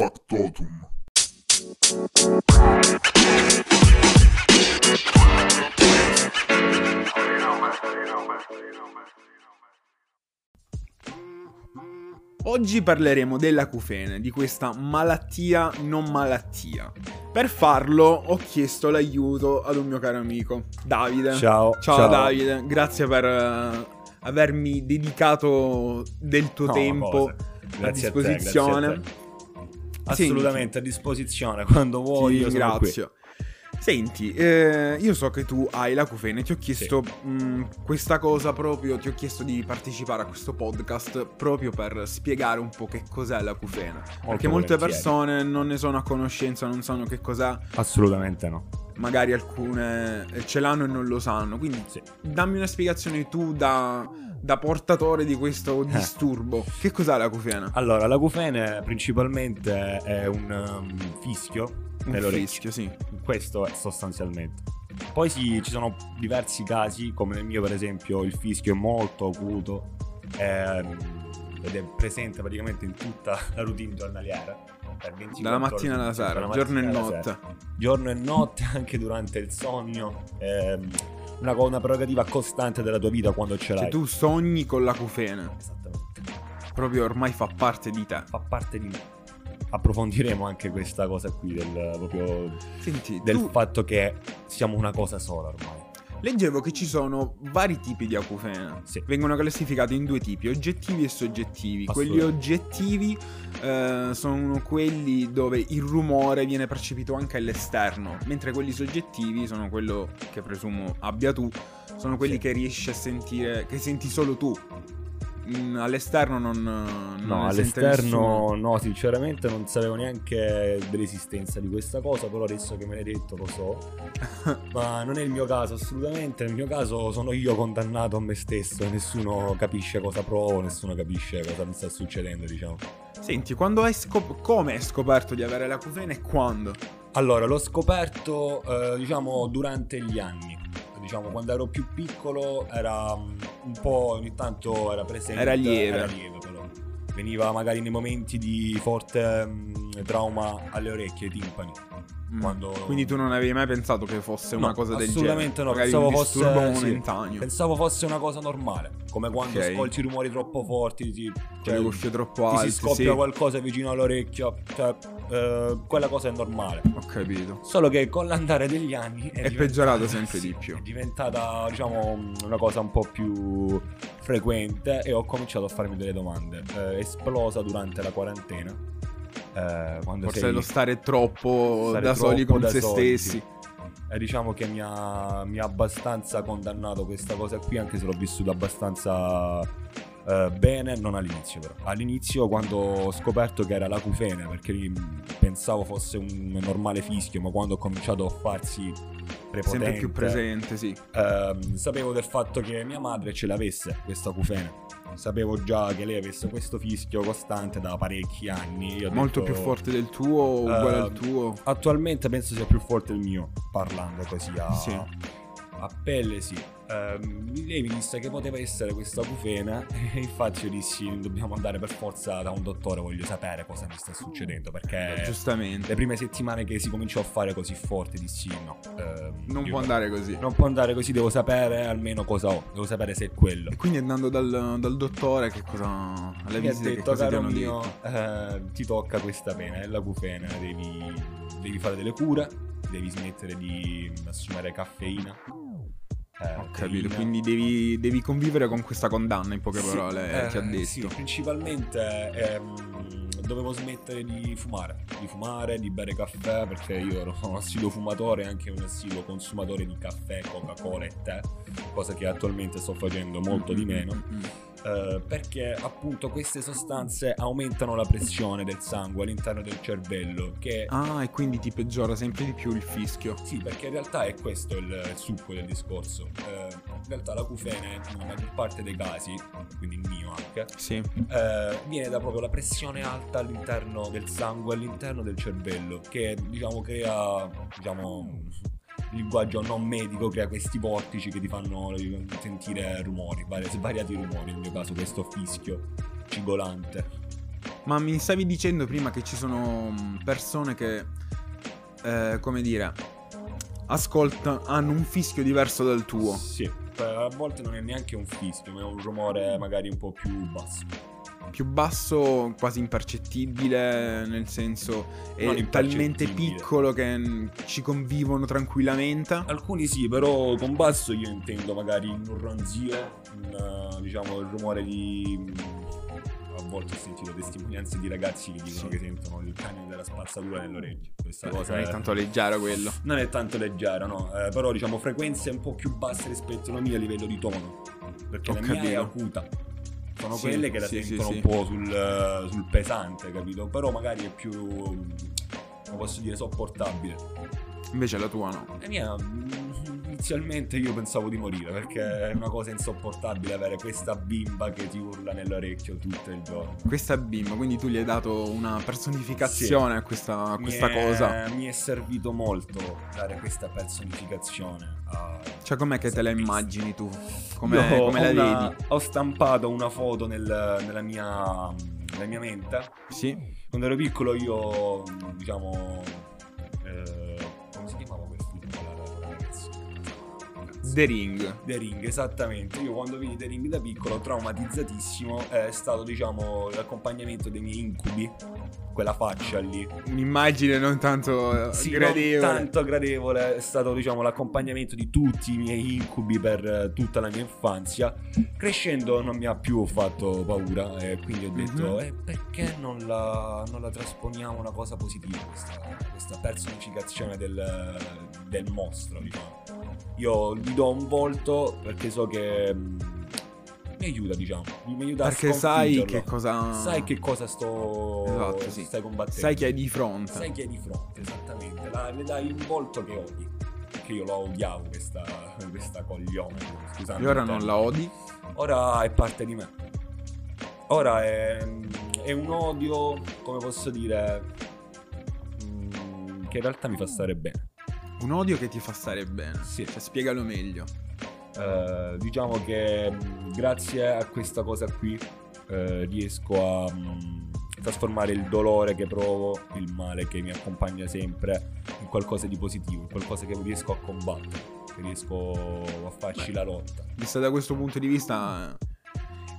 Factotum. Oggi parleremo dell'acufene, di questa malattia non malattia. Per farlo ho chiesto l'aiuto ad un mio caro amico, Davide. Ciao. Ciao, Davide, grazie per eh, avermi dedicato del tuo No, tempo a disposizione. grazie a te. Assolutamente a disposizione quando vuoi. Ti ringrazio. Senti, eh, io so che tu hai l'acufene, ti ho chiesto mh, questa cosa proprio, ti ho chiesto di partecipare a questo podcast proprio per spiegare un po' che cos'è l'acufene. Perché molte volentieri. persone non ne sono a conoscenza, non sanno che cos'è, Assolutamente no. Magari alcune eh, ce l'hanno e non lo sanno. Quindi Sì. dammi una spiegazione tu da, da portatore di questo disturbo. Che cos'è l'acufene? Allora, l'acufene principalmente è un um, fischio Un fischio, sì. Questo è sostanzialmente. Poi sì, ci sono diversi casi, come nel mio per esempio, il fischio è molto acuto ehm, ed è presente praticamente in tutta la routine giornaliera. per 24 Dalla mattina alla sera, giorno e notte. sera. Giorno e notte, anche durante il sogno. ehm, una, una prerogativa costante della tua vita quando ce l'hai. Cioè tu sogni con l'acufene. Esattamente. Proprio ormai fa parte di te. Fa parte di me. Approfondiremo anche questa cosa qui del, proprio Senti, del tu fatto che siamo una cosa sola ormai. Leggevo che ci sono vari tipi di acufene. Sì. Vengono classificati in due tipi, oggettivi e soggettivi. Quelli oggettivi eh, sono quelli dove il rumore viene percepito anche all'esterno, mentre quelli soggettivi sono quello che presumo abbia tu, sono quelli Sì. che riesci a sentire, che senti solo tu. Mm, all'esterno non, non No, all'esterno no, sinceramente non sapevo neanche dell'esistenza di questa cosa, però adesso che me l'hai detto lo so. Ma non è il mio caso assolutamente, nel mio caso sono io condannato a me stesso, nessuno capisce cosa provo, nessuno capisce cosa mi sta succedendo, diciamo. Senti, quando hai scop- come hai scoperto di avere l'acufene e quando? Allora, l'ho scoperto, eh, diciamo, durante gli anni. Diciamo, quando ero più piccolo era mm, un po', ogni tanto era presente. Era lieve. Era lieve, però. Veniva magari nei momenti di forte mm, trauma alle orecchie, ai timpani. Mm. Quando- Quindi tu non avevi mai pensato che fosse una No, cosa del genere? assolutamente no, pensavo fosse- sì. Pensavo fosse una cosa normale. Come quando Ok. ascolti rumori troppo forti, ti, cioè, le cuffie troppo ti alte, si scoppia sì. qualcosa vicino all'orecchio. Cioè, eh, quella cosa è normale. Ho capito. Solo che con l'andare degli anni È diventata- peggiorato sempre sì, di più. È diventata, diciamo, una cosa un po' più frequente e ho cominciato a farmi delle domande. Eh, esplosa durante la quarantena. Eh, Forse sei- lo stare troppo stare da soli troppo con da se soli, stessi. sì. E diciamo che mi ha, mi ha abbastanza condannato questa cosa qui, anche se l'ho vissuta abbastanza eh, bene, non all'inizio però. All'inizio quando ho scoperto che era l'acufene, perché pensavo fosse un normale fischio, ma quando ho cominciato a farsi prepotente, Sempre più presente, sì. ehm, sapevo del fatto che mia madre ce l'avesse questa acufene. Sapevo già che lei avesse questo fischio costante da parecchi anni. Io Molto detto- più forte del tuo o uguale Eh, al tuo? Attualmente penso sia più forte il mio, parlando così a, Sì. a pelle, sì. Ehm, lei mi disse che poteva essere questa acufene e infatti io dissi dobbiamo andare per forza da un dottore, voglio sapere cosa mi sta succedendo perché Giustamente. le prime settimane che si cominciò a fare così forte dissi no. ehm, Non può andare così. Non può andare così, devo sapere almeno cosa ho, devo sapere se è quello. E quindi andando dal, dal dottore, che cosa. alle Mi ha detto, caro mio, eh, ti tocca questa pena, è l'acufene, devi, devi fare delle cure, devi smettere di assumere caffeina. Eh, Ho capito, teina. quindi devi, devi convivere con questa condanna, in poche Sì, parole, eh, ti ha detto. Sì, principalmente ehm, dovevo smettere di fumare, di fumare, di bere caffè, perché io ero un assiduo fumatore e anche un assiduo consumatore di caffè, Coca-Cola e tè, cosa che attualmente sto facendo molto di meno. Mm, mm, mm. Eh, perché appunto queste sostanze aumentano la pressione del sangue all'interno del cervello che Ah, e quindi ti peggiora sempre di più il fischio. sì perché in realtà è questo il, il succo del discorso Eh, in realtà l'acufene nella maggior parte dei casi quindi il mio anche Sì. eh, viene da proprio la pressione alta all'interno del sangue all'interno del cervello che diciamo crea diciamo il linguaggio non medico crea questi vortici che ti fanno sentire rumori, vari- svariati rumori, nel mio caso questo fischio cigolante. Ma mi stavi dicendo prima che ci sono mm, persone che, eh, come dire, ascoltano, hanno un fischio diverso dal tuo. Sì, a volte non è neanche un fischio, ma è un rumore magari un po' più basso più basso, quasi impercettibile, nel senso è talmente piccolo che ci convivono tranquillamente. Alcuni sì, però con basso io intendo magari un ronzio, un, diciamo il rumore di a volte ho sentito testimonianze di ragazzi che dicono sì. che sentono il camion della spazzatura nell'orecchio. Questa Beh, cosa non è, è, tanto leggero quello. Non è tanto leggero, no. Eh, però diciamo frequenze un po' più basse rispetto alla mia a livello di tono. Perché ho la capito. mia è acuta. Sono sì, quelle che la sì, sentono un po' sul, sul pesante, capito? Però magari è più, come posso dire, sopportabile. Invece la tua no. La mia inizialmente io pensavo di morire perché è una cosa insopportabile avere questa bimba che ti urla nell'orecchio tutto il giorno. Questa bimba, quindi tu gli hai dato una personificazione sì. a questa, a questa mi cosa. È, mi è servito molto dare questa personificazione. Cioè, com'è che te la immagini tu? Come, come la una, vedi? Ho stampato una foto nel, nella, mia, nella mia mente. Sì. Quando ero piccolo io, diciamo... Eh, The Ring. The Ring, esattamente. Io quando vidi The Ring da piccolo, traumatizzatissimo, è stato, diciamo, l'accompagnamento dei miei incubi. Quella faccia lì. Un'immagine non tanto sì, gradevole. Non tanto gradevole. È stato, diciamo, l'accompagnamento di tutti i miei incubi per uh, tutta la mia infanzia. Crescendo non mi ha più fatto paura. E quindi ho detto, mm-hmm. eh, perché non la, non la, trasponiamo una cosa positiva? Questa, questa personificazione del, del mostro, diciamo. Io gli do un volto perché so che mm, mi aiuta, diciamo. Mi aiuta perché sai che cosa. Sai che cosa sto. Esatto, sì. Stai combattendo. Sai che hai di fronte. Sai che hai di fronte, esattamente. La, le dai un volto che odi. Perché io la odiavo questa, questa coglione. Scusate. E ora non la odi? Ora è parte di me. Ora è, è un odio, come posso dire, mm, che in realtà mi fa stare bene. Un odio che ti fa stare bene. Sì. Cioè, spiegalo meglio. Uh, diciamo che mm, grazie a questa cosa qui uh, riesco a um, trasformare il dolore che provo, il male che mi accompagna sempre, in qualcosa di positivo, in qualcosa che riesco a combattere, che riesco a farci Beh, la lotta. Vista da questo punto di vista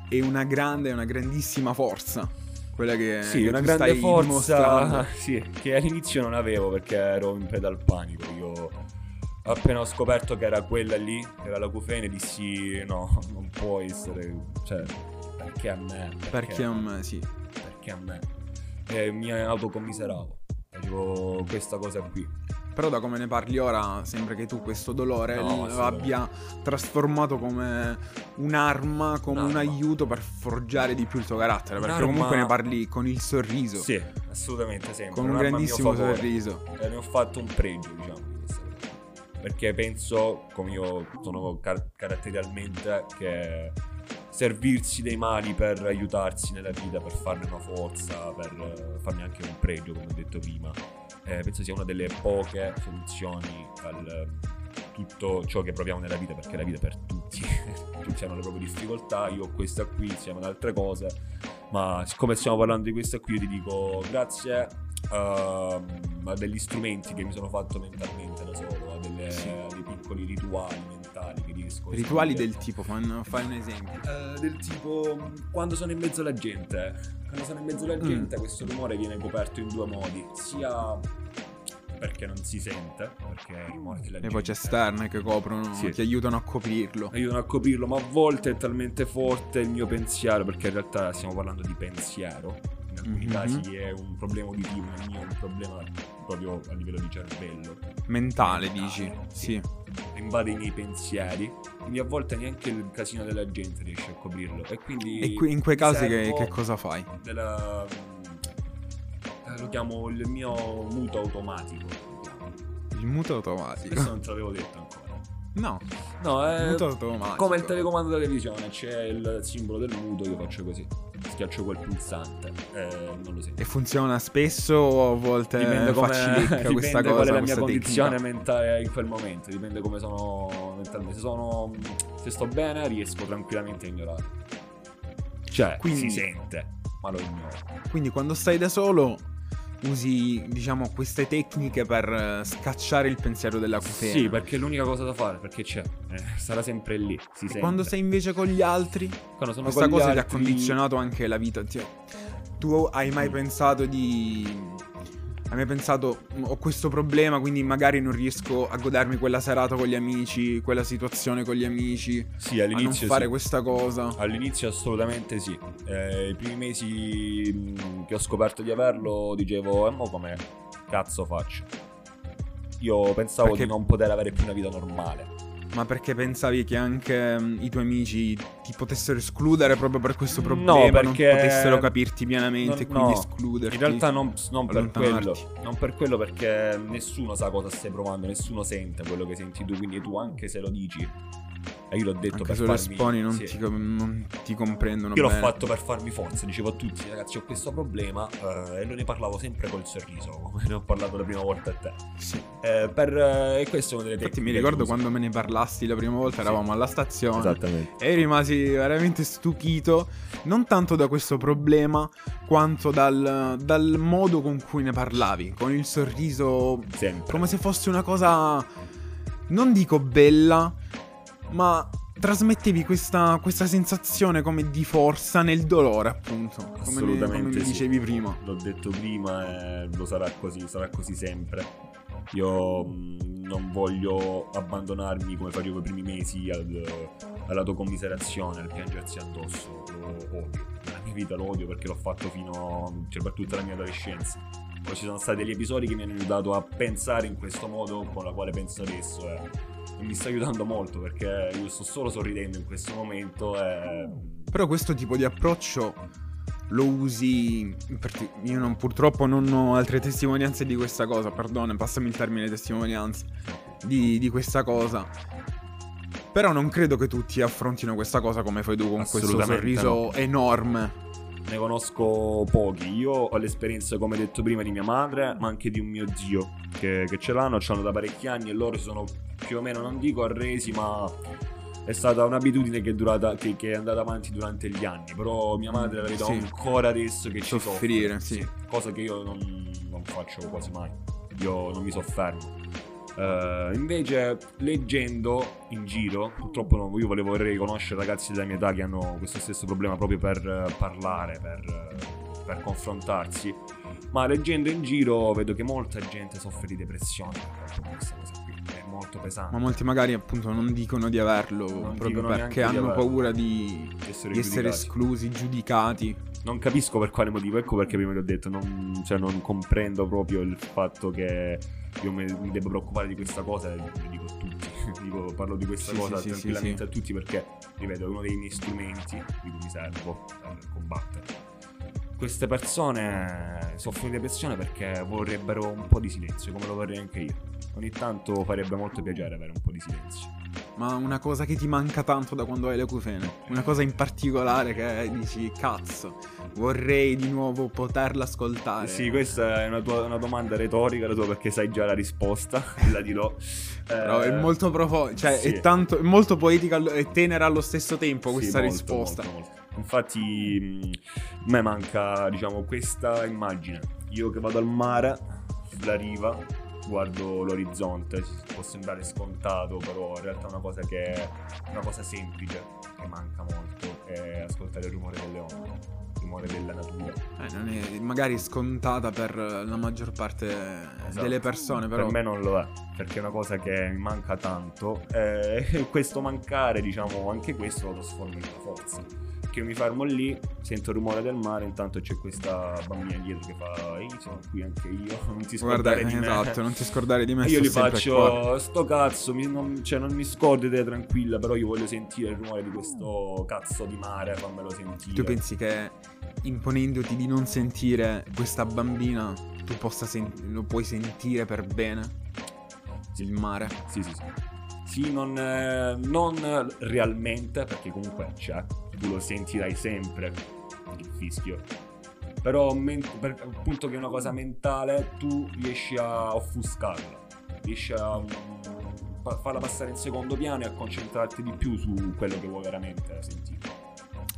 è una grande, una grandissima forza quella che, sì, una grande forza sì, che all'inizio non avevo perché ero in preda al panico. Io appena ho scoperto che era quella lì, che era la cufene, dissi no, non può essere, cioè, perché a me? Perché, perché a me, sì. Perché a me? E mi autocommiseravo, facevo questa cosa qui. Però da come ne parli ora sembra che tu questo dolore no, lo abbia trasformato come un'arma, come un aiuto per forgiare di più il tuo carattere. Un'arma... Perché comunque ne parli con il sorriso. Sì, assolutamente sempre. Con un grandissimo sorriso. E ne ho fatto un pregio, diciamo. Perché penso, come io sono car- caratterialmente, che servirsi dei mali per aiutarsi nella vita, per farne una forza, per farne anche un pregio, come ho detto prima eh, penso sia una delle poche soluzioni al tutto ciò che proviamo nella vita, perché la vita è per tutti, tutti hanno le proprie difficoltà, io ho questa qui, insieme ad altre cose, ma siccome stiamo parlando di questa qui, io ti dico grazie uh, a degli strumenti che mi sono fatto mentalmente da solo, a, delle, sì. dei piccoli rituali mentali che riesco a Rituali del tipo, fai un, fai un esempio. Uh, del tipo, quando sono in mezzo alla gente, quando sono in mezzo alla gente mm. questo rumore viene coperto in due modi, sia perché non si sente, perché i rumori della Le gente... voci esterne che coprono, sì. ti aiutano a coprirlo. Aiutano a coprirlo, ma a volte è talmente forte il mio pensiero, perché in realtà stiamo parlando di pensiero. In alcuni mm-hmm. casi è un problema uditivo, nel mio è un problema proprio a livello di cervello. Mentale, Mentale dici? Sì. Invade i miei pensieri, quindi a volte neanche il casino della gente riesce a coprirlo. E quindi... E qui, in quei casi che, che cosa fai? Della eh, lo chiamo il mio muto automatico. Il muto automatico? Questo non te l'avevo detto ancora. No, no, è automatico. come il telecomando della televisione, c'è il simbolo del muto, io faccio così. Schiaccio quel pulsante, eh, non lo sento. E funziona spesso o a volte dipende come, faccilicca questa cosa? qual è la mia condizione mentale in quel momento, dipende come sono mentalmente. Se, sono, se sto bene riesco tranquillamente a ignorare. Cioè, Quindi, si sente ma lo ignoro. Quindi quando stai da solo usi, diciamo, queste tecniche per eh, scacciare il pensiero della cufena. Sì, perché è l'unica cosa da fare, perché c'è, eh, sarà sempre lì, si. Quando sei invece con gli altri, questa con cosa ti ha altri- condizionato anche la vita. Ti- Tu hai mai Mm. pensato di... Hai pensato, "Mm, ho questo problema, quindi magari non riesco a godermi quella serata con gli amici, quella situazione con gli amici, Sì, a non all'inizio fare sì. questa cosa? All'inizio assolutamente sì. Eh, I primi mesi mh, che ho scoperto di averlo dicevo, e mo come cazzo faccio? Io pensavo Perché- di non poter avere più una vita normale. Ma perché pensavi che anche mm, i tuoi amici ti potessero escludere proprio per questo No, problema? perché- Non potessero capirti pienamente e Non- quindi no. escluderti? In realtà non, non per quello, non per quello perché nessuno sa cosa stai provando, nessuno sente quello che senti tu, quindi tu anche se lo dici, e io l'ho detto Anche per farmi... esponi non, sì. ti, non ti comprendono Io l'ho bene. fatto per farmi forza, dicevo a tutti ragazzi ho questo problema eh, e lo ne parlavo sempre col sorriso, come ne ho parlato la prima volta a te. Sì. Eh, per, eh, e questo è una delle Infatti tecniche mi ricordo quando me ne parlasti la prima volta, Sì. eravamo alla stazione Esattamente. e rimasi veramente stupito, non tanto da questo problema, quanto dal, dal modo con cui ne parlavi, con il sorriso, Sempre. come se fosse una cosa, non dico bella, ma trasmettevi questa, questa sensazione come di forza nel dolore, appunto, come, come mi sì. dicevi prima. L'ho detto prima e lo sarà così, sarà così sempre. Io mh, non voglio abbandonarmi come facevo i primi mesi al- alla tua commiserazione, al piangersi addosso. Lo odio. Nella mia vita lo odio perché l'ho fatto fino cioè, per tutta la mia adolescenza. Poi ci sono stati degli episodi che mi hanno aiutato a pensare in questo modo con la quale penso adesso e, e mi sta aiutando molto perché io sto solo sorridendo in questo momento e Però questo tipo di approccio lo usi. Io non- purtroppo non ho altre testimonianze di questa cosa. Perdona, passami il termine testimonianze. Di, di questa cosa. Però non credo che tutti affrontino questa cosa come fai tu con questo sorriso no. enorme. Ne conosco pochi. Io ho l'esperienza, come detto prima, di mia madre, ma anche di un mio zio che, che ce l'hanno, ce l'hanno da parecchi anni e loro sono più o meno, non dico arresi, ma è stata un'abitudine che è, durata, che, che è andata avanti durante gli anni. Però mia madre la vedo Sì. ancora adesso che ci Soffrire, soffre. sì. Cosa che io non, non faccio quasi mai. Io non mi soffermo. Eh, invece, leggendo in giro, purtroppo no, io volevo vorrei conoscere ragazzi della mia età che hanno questo stesso problema proprio per eh, parlare, per, eh, per confrontarsi. Ma leggendo in giro vedo che molta gente soffre di depressione per questa cosa molto pesante. Ma molti magari appunto non dicono di averlo. Non proprio perché di hanno averlo. paura di, di essere di essere esclusi, giudicati. Non capisco per quale motivo, ecco perché prima ti ho detto, non, cioè non comprendo proprio il fatto che io me- mi devo preoccupare di questa cosa lo dico a tutti, Dico, parlo di questa Sì, cosa sì, sì, tranquillamente sì, a tutti perché, ripeto, è uno dei miei strumenti di cui mi servo per combattere. Queste persone soffrono di depressione perché vorrebbero un po' di silenzio, come lo vorrei anche io. Ogni tanto farebbe molto piacere avere un po' di silenzio. Ma una cosa che ti manca tanto da quando hai le cufene. Una cosa in particolare che dici, cazzo, vorrei di nuovo poterla ascoltare. Sì, questa è una, tua- una domanda retorica la tua perché sai già la risposta, la dirò. Però è Eh, molto profondo, cioè sì. è, tanto, è molto poetica e tenera allo stesso tempo Sì, questa molto, risposta. molto, molto. Infatti, mh, a me manca, diciamo, questa immagine. Io che vado al mare, sulla riva, guardo l'orizzonte. Può sembrare scontato, però in realtà è una cosa che è una cosa semplice, che manca molto, è ascoltare il rumore delle onde, il rumore della natura. Eh, non è magari scontata per la maggior parte Esatto. delle persone, però Per me non lo è, perché è una cosa che mi manca tanto. E questo mancare, diciamo, anche questo lo trasformo in una forza. Che io mi fermo lì, sento il rumore del mare, intanto c'è questa bambina dietro che fa Ehi, sono qui anche io, non ti guarda, scordare di me. esatto, non ti scordare di me. E io gli faccio sto cazzo, mi- non, cioè non mi scordi te tranquilla, però io voglio sentire il rumore di questo cazzo di mare, fammelo sentire. Tu pensi che imponendoti di non sentire questa bambina, tu possa sen- lo puoi sentire per bene? Sì. Il mare. Sì, sì, sì. Sì, non, eh, non realmente, perché comunque c'è, tu lo sentirai sempre il fischio. Però men- per, appunto che è una cosa mentale, tu riesci a offuscarla, riesci a mm, pa- farla passare in secondo piano e a concentrarti di più su quello che vuoi veramente sentire.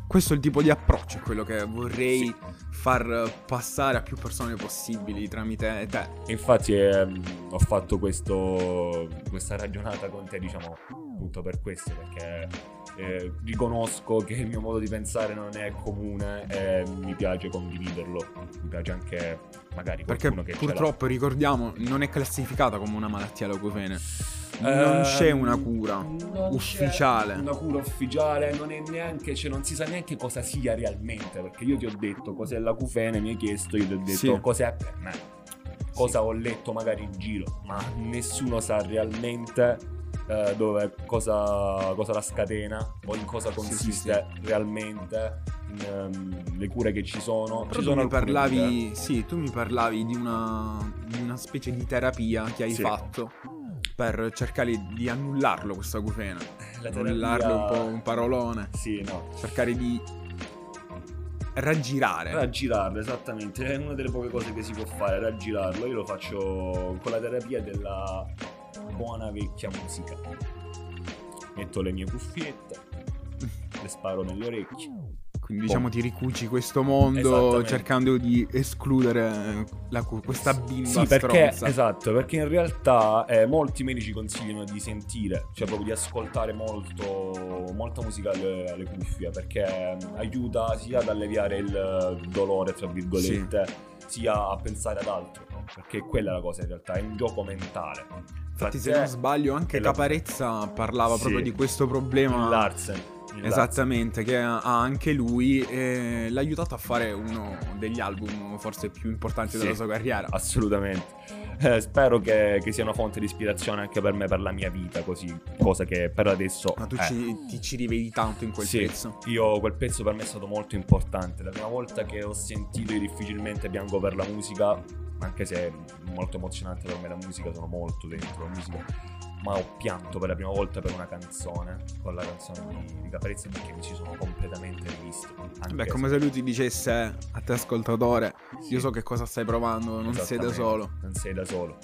questo è il tipo di approccio, quello che vorrei sì. far passare a più persone possibili tramite te. Infatti ehm, ho fatto questo, questa ragionata con te, diciamo, appunto per questo, perché eh, riconosco che il mio modo di pensare non è comune e mi piace condividerlo. Mi piace anche magari qualcuno perché che purtroppo ricordiamo non è classificata come una malattia leucopene non uh, c'è una cura ufficiale. Una cura ufficiale, non, neanche, cioè, non si sa neanche cosa sia realmente. Perché io ti ho detto cos'è l'acufene, mi hai chiesto, io ti ho detto sì. cos'è per me. Cosa sì. ho letto magari in giro, ma nessuno sa realmente uh, dove, cosa, cosa, la scatena o in cosa consiste sì, realmente um, le cure che ci sono. Però ci sono mi parlavi, sì, tu mi parlavi di una, di una specie di terapia che hai fatto per cercare di annullarlo questo acufene. La terapia... Annullarlo un po' un parolone. Sì, no. Cercare di raggirare. Raggirarlo, esattamente. È una delle poche cose che si può fare, raggirarlo. Io lo faccio con la terapia della buona vecchia musica. Metto le mie cuffiette, le sparo nelle orecchie quindi diciamo ti ricuci questo mondo cercando di escludere la, questa bimba Sì, perché, stronza. esatto, perché in realtà eh, molti medici consigliano di sentire, cioè proprio di ascoltare molto, molta musica alle, alle cuffie, perché mm, aiuta sia ad alleviare il dolore, tra virgolette, sì. sia a pensare ad altro, perché quella è la cosa in realtà, è un gioco mentale. Infatti, se non sbaglio, anche Caparezza parlava sì. proprio di questo problema. Larsen Esattamente, che ha anche lui e l'ha aiutato a fare uno degli album forse più importanti sì, della sua carriera. Assolutamente. Eh, spero che, che, sia una fonte di ispirazione anche per me, per la mia vita, così, cosa che per adesso... Ma tu eh. ci, ti ci rivedi tanto in quel sì, pezzo? io quel pezzo per me è stato molto importante. La prima volta che ho sentito i difficilmente bianco per la musica, anche se è molto emozionante per me la musica, sono molto dentro la musica ma ho pianto per la prima volta per una canzone, con la canzone di, Caparezza, perché mi ci sono completamente rivisto. Beh, come se lui ti dicesse a te ascoltatore, sì. io so che cosa stai provando, non sei da solo. Non sei da solo.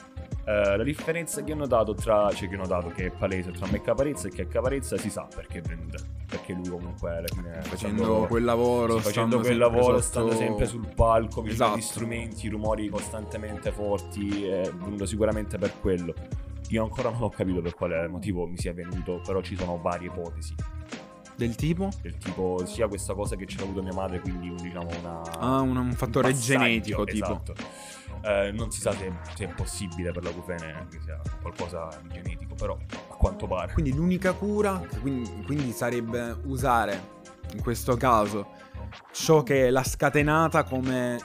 Uh, la differenza che ho notato tra, cioè che ho notato che è palese tra me e Caparezza è che Caparezza si sa perché prende, perché lui comunque alla fine facendo stando, quel lavoro, sì, facendo quel lavoro, sotto... stando sempre sul palco, vicino esatto. agli strumenti, rumori costantemente forti, è venuto sicuramente per quello. Io ancora non ho capito per quale motivo mi sia venuto, però ci sono varie ipotesi. Del tipo? Del tipo sia questa cosa che c'era avuto mia madre, quindi diciamo una... Ah, un, un fattore un genetico esatto. tipo. Eh, non si sa se, se, è possibile per la cufene che sia qualcosa di genetico, però a quanto pare. Quindi l'unica cura, quindi, quindi sarebbe usare in questo caso ciò che l'ha scatenata come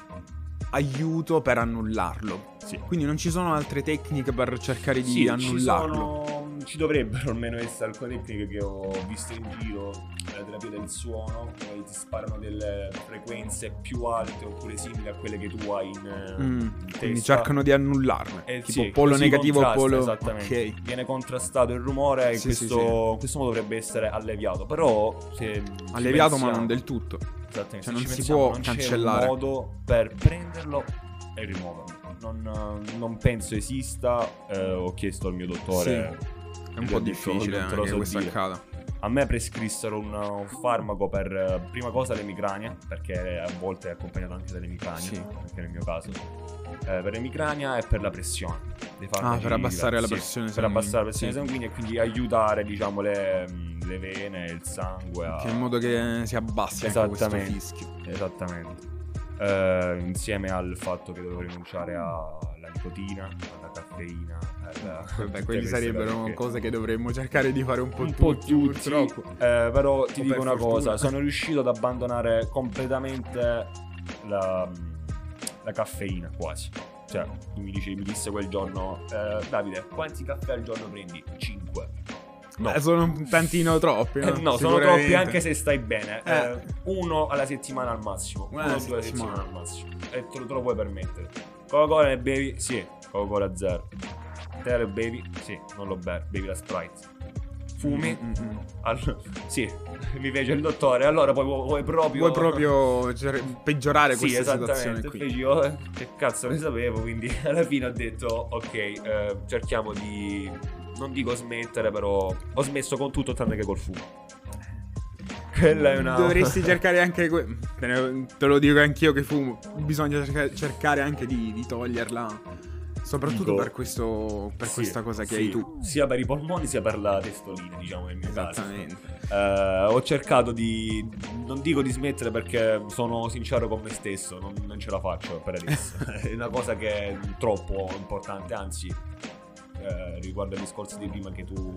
aiuto per annullarlo. Sì. Quindi non ci sono altre tecniche per cercare di sì, annullarlo. Ci, sono, ci dovrebbero almeno essere alcune tecniche che ho visto in giro, la terapia del suono, dove ti sparano delle frequenze più alte oppure simili a quelle che tu hai in, mm, in Quindi cercano di annullarle. Eh, tipo sì, polo negativo, polo... Esattamente. Okay. Viene contrastato il rumore e questo, questo modo dovrebbe essere alleviato. Però se... Alleviato pensiamo... ma non del tutto. Esattamente. Cioè, non si può non cancellare. C'è un modo per prenderlo e rimuoverlo. Non, non penso esista. Eh, ho chiesto al mio dottore. È un po' difficile anche che questo accada. A me prescrissero un, un, farmaco per prima cosa l'emicrania, perché a volte è accompagnato anche dall'emicrania, sì. anche nel mio caso. Eh, per l'emicrania e per la pressione. Ah, per abbassare la pressione sì, sanguigna. Per abbassare la pressione sì. sanguigna e quindi aiutare, diciamo, le, le vene, il sangue. A... in modo che si abbassi questo fischio. Esattamente. Eh, insieme al fatto che devo rinunciare alla nicotina, alla caffeina. Alla... Vabbè, quelli sarebbero perché... cose che dovremmo cercare di fare un po' un tutti, po tutti. purtroppo. Eh, però ti o dico una fortuna. cosa, sono riuscito ad abbandonare completamente la, la caffeina quasi. Cioè, mi, dice, mi disse quel giorno, eh, Davide, quanti caffè al giorno prendi? 5 No. Eh, sono un tantino troppi. No, eh, no sono troppi anche se stai bene. Eh. Eh, uno alla settimana al massimo. Una uno o due alla settimana al massimo. E te lo, te lo puoi permettere. Coca-Cola ne bevi? Sì. Coca-Cola zero. Te lo bevi? Sì. Non lo bevi. Bevi la Sprite. Fumi? Mm-hmm. All- sì, mi fece il dottore. Allora poi vuoi proprio. Vuoi proprio peggiorare sì, questa situazione qui. Feci io, eh, che cazzo ne sapevo. Quindi alla fine ho detto: Ok, eh, cerchiamo di non dico smettere, però ho smesso con tutto tranne che col fumo. Quella è una... Dovresti cercare anche... Que- te lo dico anch'io che fumo. Bisogna cercare anche di, di toglierla. Soprattutto dico, per, questo, per sì, questa cosa che sì, hai tu. Sia per i polmoni sia per la testolina, diciamo, nel mio Esattamente. caso. Uh, ho cercato di... Non dico di smettere perché sono sincero con me stesso, non, non ce la faccio per adesso. è una cosa che è troppo importante, anzi, eh, riguardo ai discorsi di prima che tu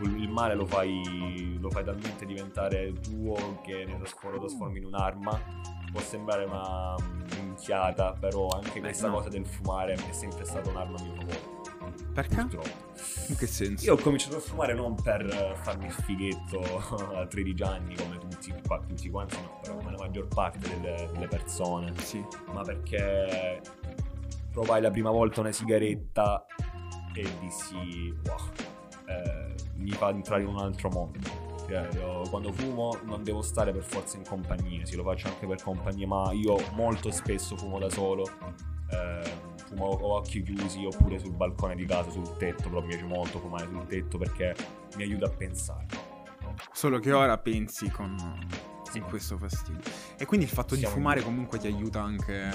il male lo fai, lo fai talmente diventare tuo che lo trasformi in un'arma. Può sembrare una minchiata, però anche questa no. cosa del fumare è sempre stata un'arma a mio favore. Perché? Purtroppo. In che senso? Io ho cominciato a fumare non per farmi il fighetto a 13 anni come tutti, tutti quanti, no, però come la maggior parte delle, delle persone. Sì. Ma perché provai la prima volta una sigaretta e dissi wow, mi fa entrare in un altro mondo. Cioè, io, quando fumo non devo stare per forza in compagnia, sì lo faccio anche per compagnia, ma io molto spesso fumo da solo. Eh, fumo a occhi chiusi oppure sul balcone di casa, sul tetto, però mi piace molto fumare sul tetto perché mi aiuta a pensare. Solo che ora pensi con in questo fastidio. E quindi il fatto Siamo di fumare comunque ti aiuta anche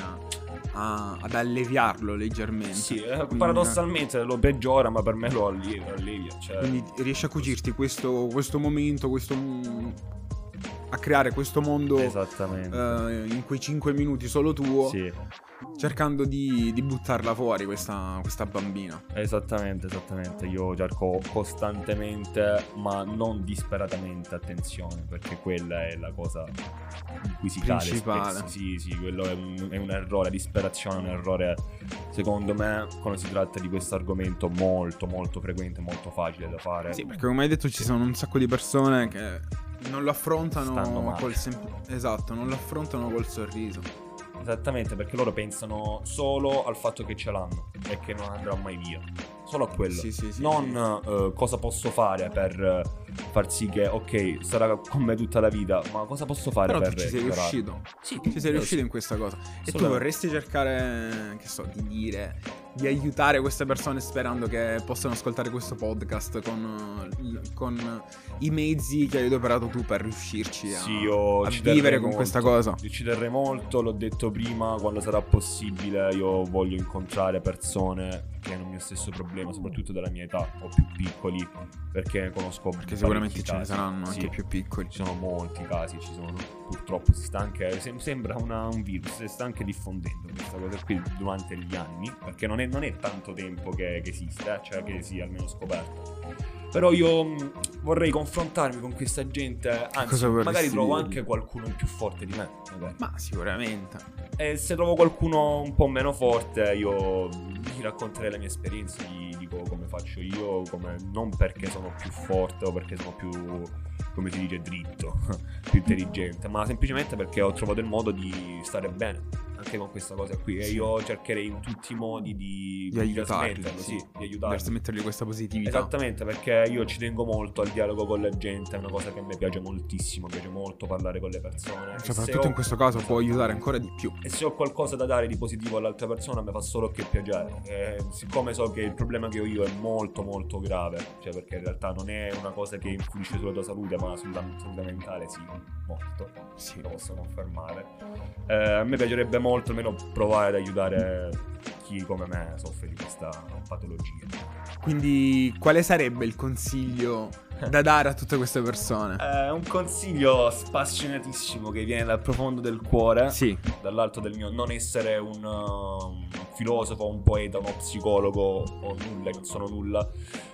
a, ad alleviarlo leggermente. Sì, eh, quindi, paradossalmente lo peggiora, ma per me lo allevia. allevia cioè... Quindi riesci a cucirti questo, questo momento, questo a creare questo mondo uh, in quei 5 minuti solo tuo. Sì cercando di, di buttarla fuori questa, questa, bambina. Esattamente, esattamente. Io cerco costantemente, ma non disperatamente, attenzione, perché quella è la cosa in cui si Principale. cade. Sì, sì, quello è un, è un errore, disperazione è un errore, secondo me, quando si tratta di questo argomento molto, molto frequente, molto facile da fare. Sì, perché come hai detto ci sono un sacco di persone che non lo affrontano col semplice... Esatto, non lo affrontano col sorriso. Esattamente, perché loro pensano solo al fatto che ce l'hanno e che non andrà mai via. Solo a quello. Sì, sì, sì, non uh, cosa posso fare per far sì che, ok, sarà con me tutta la vita, ma cosa posso fare Però per tu ci sei riuscito. Sì, ci sei riuscito in questa cosa. E tu vorresti cercare, che so, di dire di aiutare queste persone sperando che possano ascoltare questo podcast con, con i mezzi che hai adoperato tu per riuscirci a, sì, a vivere con molto. questa cosa. Io ci terrei molto, l'ho detto prima, quando sarà possibile io voglio incontrare persone che hanno il mio stesso problema, soprattutto della mia età o più piccoli, perché conosco Perché sicuramente ce ne saranno sì, anche più piccoli. Ci sono molti casi, ci sono purtroppo si sta anche sembra una, un virus, si sta anche diffondendo questa cosa qui durante gli anni, perché non è non è tanto tempo che, che esiste, eh? cioè che sia almeno scoperto. Però io mh, mm, vorrei confrontarmi con questa gente, anzi, magari trovo anche qualcuno più forte di me. Magari. Ma sicuramente. E se trovo qualcuno un po' meno forte, io gli racconterei la mia esperienza, gli dico come faccio io, come... non perché sono più forte o perché sono più, come si dice, dritto, più intelligente, ma semplicemente perché ho trovato il modo di stare bene anche con questa cosa qui. E io cercherei in tutti i modi di, di aiutarli, sì, sì, di aiutarli. Per trasmettergli questa positività. Esattamente, perché io ci tengo molto al dialogo con la gente, è una cosa che a me piace moltissimo, mi piace molto parlare con le persone. Soprattutto ho... in questo caso può aiutare ancora di più. E se ho qualcosa da dare di positivo all'altra persona mi fa solo che piacere. E siccome so che il problema che ho io è molto molto grave, cioè perché in realtà non è una cosa che influisce sulla tua salute, ma sulla salute mentale sì, molto. Sì, lo posso confermare. Eh, a me piacerebbe molto almeno provare ad aiutare chi come me soffre di questa patologia. Quindi quale sarebbe il consiglio da dare a tutte queste persone? È un consiglio spassionatissimo che viene dal profondo del cuore, sì. dall'alto del mio non essere un, un filosofo, un poeta, uno psicologo o nulla, non sono nulla,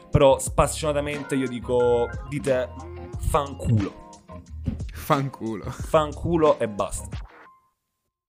però spassionatamente io dico dite fanculo. Fanculo. Fanculo e basta